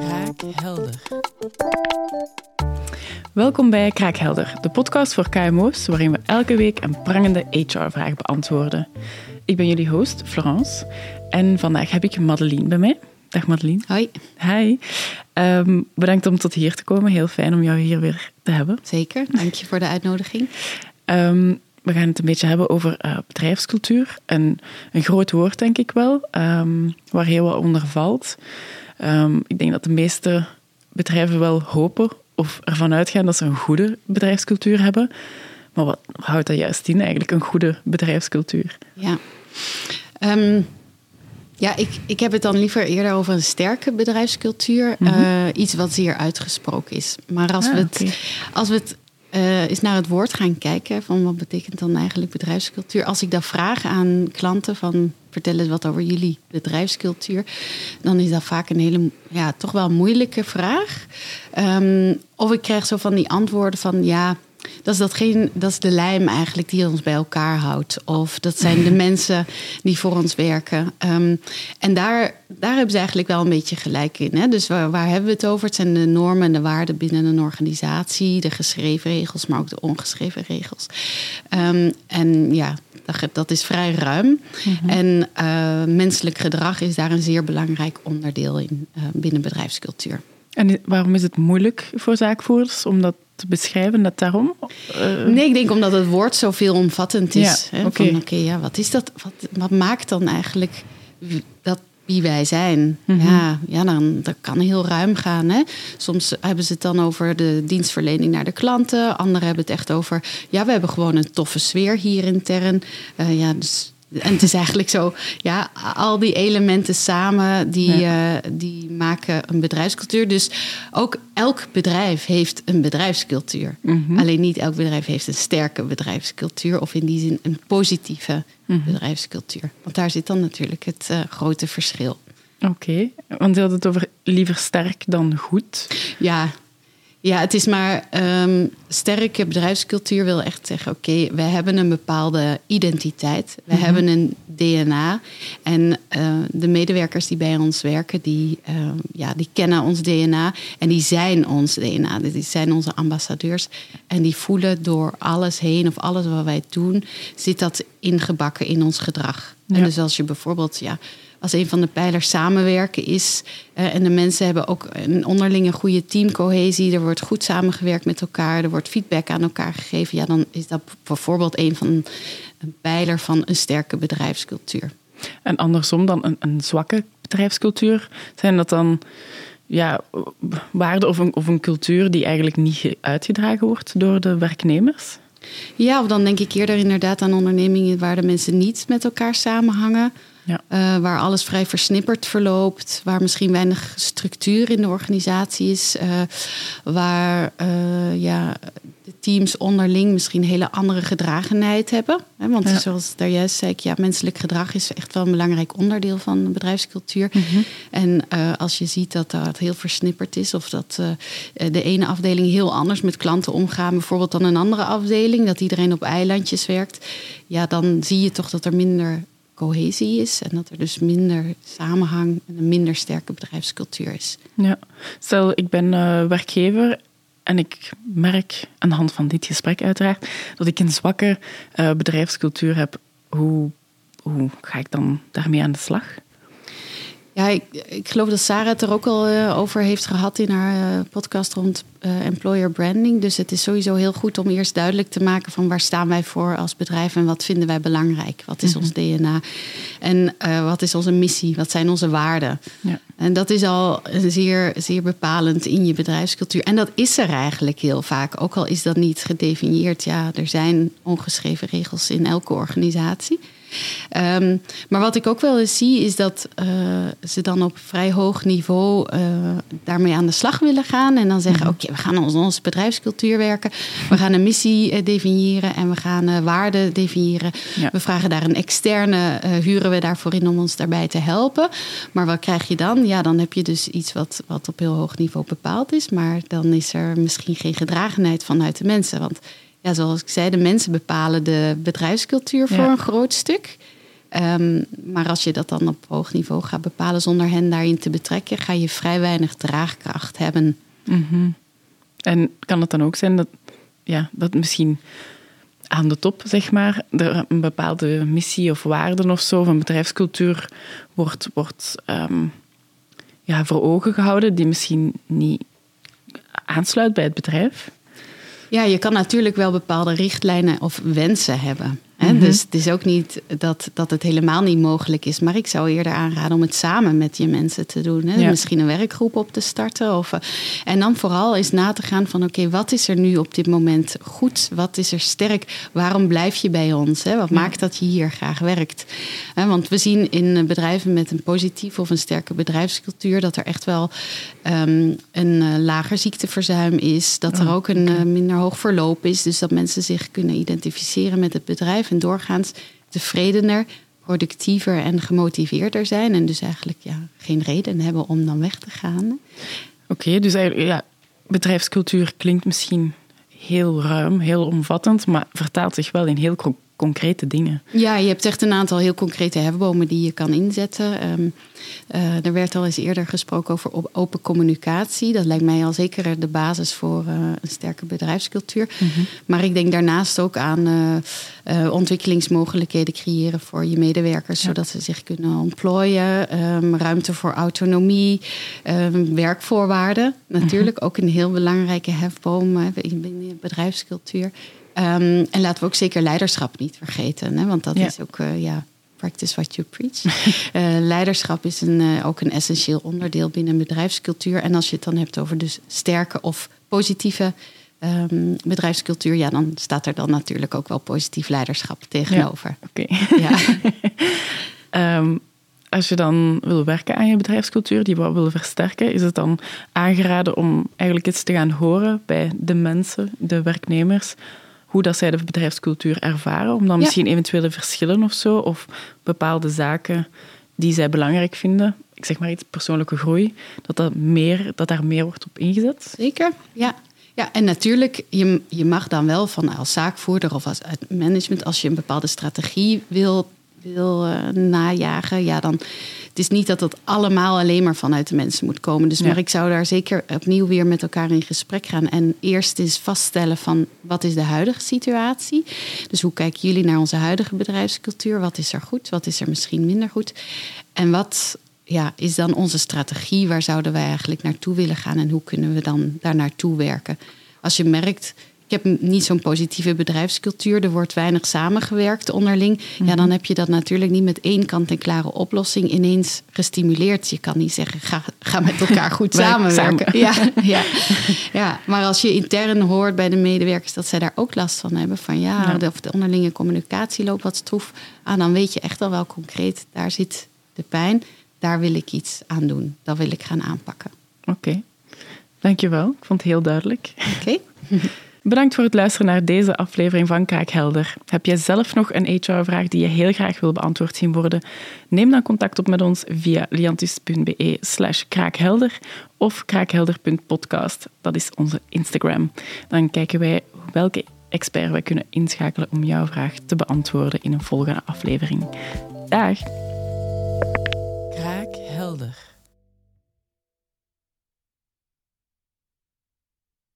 Kraakhelder. Welkom bij Kraakhelder, de podcast voor KMO's, waarin we elke week een prangende HR-vraag beantwoorden. Ik ben jullie host, Florence, en vandaag heb ik Madeline bij mij. Dag Madeline. Hoi. Hi. Um, bedankt om tot hier te komen. Heel fijn om jou hier weer te hebben. Zeker, dank je voor de uitnodiging. Um, we gaan het een beetje hebben over uh, bedrijfscultuur. En een groot woord, denk ik wel, um, waar heel wat onder valt. Um, ik denk dat de meeste bedrijven wel hopen of ervan uitgaan dat ze een goede bedrijfscultuur hebben. Maar wat houdt dat juist in, eigenlijk, een goede bedrijfscultuur? Ja. Um, ja, ik, ik heb het dan liever eerder over een sterke bedrijfscultuur. Mm -hmm. uh, iets wat zeer uitgesproken is. Maar als, ah, we, het, okay. als we het uh, eens naar het woord gaan kijken... van wat betekent dan eigenlijk bedrijfscultuur... als ik dat vraag aan klanten van... vertel eens wat over jullie bedrijfscultuur... dan is dat vaak een hele, ja, toch wel moeilijke vraag. Um, of ik krijg zo van die antwoorden van... ja, dat is, datgene, dat is de lijm eigenlijk die ons bij elkaar houdt. Of dat zijn de mensen die voor ons werken. Um, en daar, daar hebben ze eigenlijk wel een beetje gelijk in. Hè? Dus waar, waar hebben we het over? Het zijn de normen en de waarden binnen een organisatie. De geschreven regels, maar ook de ongeschreven regels. Um, en ja, dat, dat is vrij ruim. Mm -hmm. En uh, menselijk gedrag is daar een zeer belangrijk onderdeel in uh, binnen bedrijfscultuur. En waarom is het moeilijk voor zaakvoerders om dat te beschrijven, dat daarom? Uh... Nee, ik denk omdat het woord zo veelomvattend is. Ja, Oké, okay, ja, wat is dat? Wat, wat maakt dan eigenlijk dat wie wij zijn? Mm -hmm. Ja, ja dan, dat kan heel ruim gaan. Hè? Soms hebben ze het dan over de dienstverlening naar de klanten. Anderen hebben het echt over... ja, we hebben gewoon een toffe sfeer hier intern. Uh, ja, dus en het is eigenlijk zo, ja, al die elementen samen, die, ja. uh, die maken een bedrijfscultuur. Dus ook elk bedrijf heeft een bedrijfscultuur. Mm -hmm. Alleen niet elk bedrijf heeft een sterke bedrijfscultuur. Of in die zin een positieve mm -hmm. bedrijfscultuur. Want daar zit dan natuurlijk het uh, grote verschil. Oké, okay. want je had het over liever sterk dan goed. Ja, ja, het is maar um, sterke bedrijfscultuur wil echt zeggen: oké, okay, we hebben een bepaalde identiteit, we mm -hmm. hebben een DNA. En uh, de medewerkers die bij ons werken, die, uh, ja, die kennen ons DNA en die zijn ons DNA. Die zijn onze ambassadeurs. En die voelen door alles heen of alles wat wij doen, zit dat ingebakken in ons gedrag. Ja. En dus als je bijvoorbeeld, ja als een van de pijlers samenwerken is. Uh, en de mensen hebben ook een onderlinge goede teamcohesie. Er wordt goed samengewerkt met elkaar. Er wordt feedback aan elkaar gegeven. Ja, dan is dat bijvoorbeeld een van een pijler van een sterke bedrijfscultuur. En andersom dan een, een zwakke bedrijfscultuur? Zijn dat dan ja, waarden of een, of een cultuur die eigenlijk niet uitgedragen wordt door de werknemers? Ja, of dan denk ik eerder inderdaad aan ondernemingen waar de mensen niet met elkaar samenhangen. Ja. Uh, waar alles vrij versnipperd verloopt, waar misschien weinig structuur in de organisatie is, uh, waar uh, ja, de teams onderling misschien een hele andere gedragenheid hebben. Hè? Want ja. zoals daar juist zei ik, ja, menselijk gedrag is echt wel een belangrijk onderdeel van de bedrijfscultuur. Mm -hmm. En als je ziet dat dat heel versnipperd is, of dat de ene afdeling heel anders met klanten omgaan, bijvoorbeeld dan een andere afdeling, dat iedereen op eilandjes werkt, ja, dan zie je toch dat er minder cohesie is en dat er dus minder samenhang en een minder sterke bedrijfscultuur is. Ja, stel ik ben uh, werkgever en ik merk aan de hand van dit gesprek uiteraard dat ik een zwakke uh, bedrijfscultuur heb. Hoe, hoe ga ik dan daarmee aan de slag? Ja, ik, ik, geloof dat Sarah het er ook al uh, over heeft gehad in haar uh, podcast rond uh, employer branding. Dus het is sowieso heel goed om eerst duidelijk te maken van waar staan wij voor als bedrijf en wat vinden wij belangrijk? Wat is mm -hmm. ons DNA? En wat is onze missie? Wat zijn onze waarden? Ja. En dat is al zeer, zeer bepalend in je bedrijfscultuur. En dat is er eigenlijk heel vaak, ook al is dat niet gedefinieerd. Ja, er zijn ongeschreven regels in elke organisatie. Um, maar wat ik ook wel eens zie, is dat uh, ze dan op vrij hoog niveau uh, daarmee aan de slag willen gaan. En dan zeggen: -hmm. Oké, okay, we gaan ons, onze bedrijfscultuur werken. We gaan een missie uh, definiëren en we gaan waarden definiëren. Ja. We vragen daar een externe, huren we daarvoor in om ons daarbij te helpen. Maar wat krijg je dan? Ja, dan heb je dus iets wat, wat op heel hoog niveau bepaald is. Maar dan is er misschien geen gedragenheid vanuit de mensen. Want ja, zoals ik zei, de mensen bepalen de bedrijfscultuur voor ja. een groot stuk. Ehm, maar als je dat dan op hoog niveau gaat bepalen zonder hen daarin te betrekken, ga je vrij weinig draagkracht hebben. Mhm. En kan het dan ook zijn dat, ja, dat misschien aan de top, zeg maar, er een bepaalde missie of waarden of zo van bedrijfscultuur wordt, wordt ehm, ja, voor ogen gehouden die misschien niet aansluit bij het bedrijf? Ja, je kan natuurlijk wel bepaalde richtlijnen of wensen hebben. Mhm. Dus het is ook niet dat, dat het helemaal niet mogelijk is. Maar ik zou eerder aanraden om het samen met je mensen te doen. Hè? Misschien een werkgroep op te starten. Of, eh, en dan vooral eens na te gaan van oké, wat is er nu op dit moment goed? Wat is er sterk? Waarom blijf je bij ons? Hè? Wat maakt dat je hier graag werkt? Want we zien in bedrijven met een positieve of een sterke bedrijfscultuur... dat er echt wel ehm, een uh, lager ziekteverzuim is. Dat er oh, ook een eh, minder hoog verloop is. Dus dat mensen zich kunnen identificeren met het bedrijf doorgaans tevredener, productiever en gemotiveerder zijn. En dus eigenlijk ja, geen reden hebben om dan weg te gaan. Oké, dus eigenlijk, ja, bedrijfscultuur klinkt misschien heel ruim, heel omvattend, maar vertaalt zich wel in heel concrete dingen. Ja, je hebt echt een aantal heel concrete hefbomen die je kan inzetten. Um, uh, er werd al eens eerder gesproken over open communicatie. Dat lijkt mij al zeker de basis voor uh, een sterke bedrijfscultuur. Mm -hmm. Maar ik denk daarnaast ook aan uh, ontwikkelingsmogelijkheden creëren voor je medewerkers, ja. zodat ze zich kunnen ontplooien. Um, ruimte voor autonomie, um, werkvoorwaarden. Natuurlijk mm -hmm. ook een heel belangrijke hefboom binnen bedrijfscultuur. Um, en laten we ook zeker leiderschap niet vergeten. Hè? Want dat ja. is ook, uh, ja, practice what you preach. uh, leiderschap is een, uh, ook een essentieel onderdeel binnen een bedrijfscultuur. En als je het dan hebt over dus sterke of positieve um, bedrijfscultuur, ja, dan staat er dan natuurlijk ook wel positief leiderschap tegenover. Ja, Oké. Okay. Ja. um, als je dan wil werken aan je bedrijfscultuur, die wat wil versterken, is het dan aangeraden om eigenlijk iets te gaan horen bij de mensen, de werknemers hoe dat zij de bedrijfscultuur ervaren, om dan misschien eventuele verschillen of zo, of bepaalde zaken die zij belangrijk vinden, ik zeg maar iets, persoonlijke groei, dat, dat, meer, dat daar meer wordt op ingezet? Zeker, ja. Ja, en natuurlijk, je, je mag dan wel van als zaakvoerder of als management, als je een bepaalde strategie wil, wil uh, najagen, ja, dan het is niet dat dat allemaal alleen maar vanuit de mensen moet komen. Dus maar ik zou daar zeker opnieuw weer met elkaar in gesprek gaan. En eerst eens vaststellen van wat is de huidige situatie. Dus hoe kijken jullie naar onze huidige bedrijfscultuur? Wat is er goed? Wat is er misschien minder goed? En wat ja, is dan onze strategie? Waar zouden wij eigenlijk naartoe willen gaan? En hoe kunnen we dan daar naartoe werken? Als je merkt, ik heb niet zo'n positieve bedrijfscultuur. Er wordt weinig samengewerkt onderling. Ja, mhm. dan heb je dat natuurlijk niet met één kant-en-klare oplossing ineens gestimuleerd. Je kan niet zeggen, ga, ga met elkaar goed samenwerken. Ja, ja, ja, maar als je intern hoort bij de medewerkers dat zij daar ook last van hebben. Van ja, of de onderlinge communicatie loopt wat stroef. Ah, dan weet je echt al wel concreet, daar zit de pijn. Daar wil ik iets aan doen. Dat wil ik gaan aanpakken. Oké, okay. dankjewel. Ik vond het heel duidelijk. Oké. Bedankt voor het luisteren naar deze aflevering van Kraakhelder. Heb jij zelf nog een HR-vraag die je heel graag wil beantwoord zien worden? Neem dan contact op met ons via liantis.be slash kraakhelder of kraakhelder.podcast. Dat is onze Instagram. Dan kijken wij welke expert wij kunnen inschakelen om jouw vraag te beantwoorden in een volgende aflevering. Dag!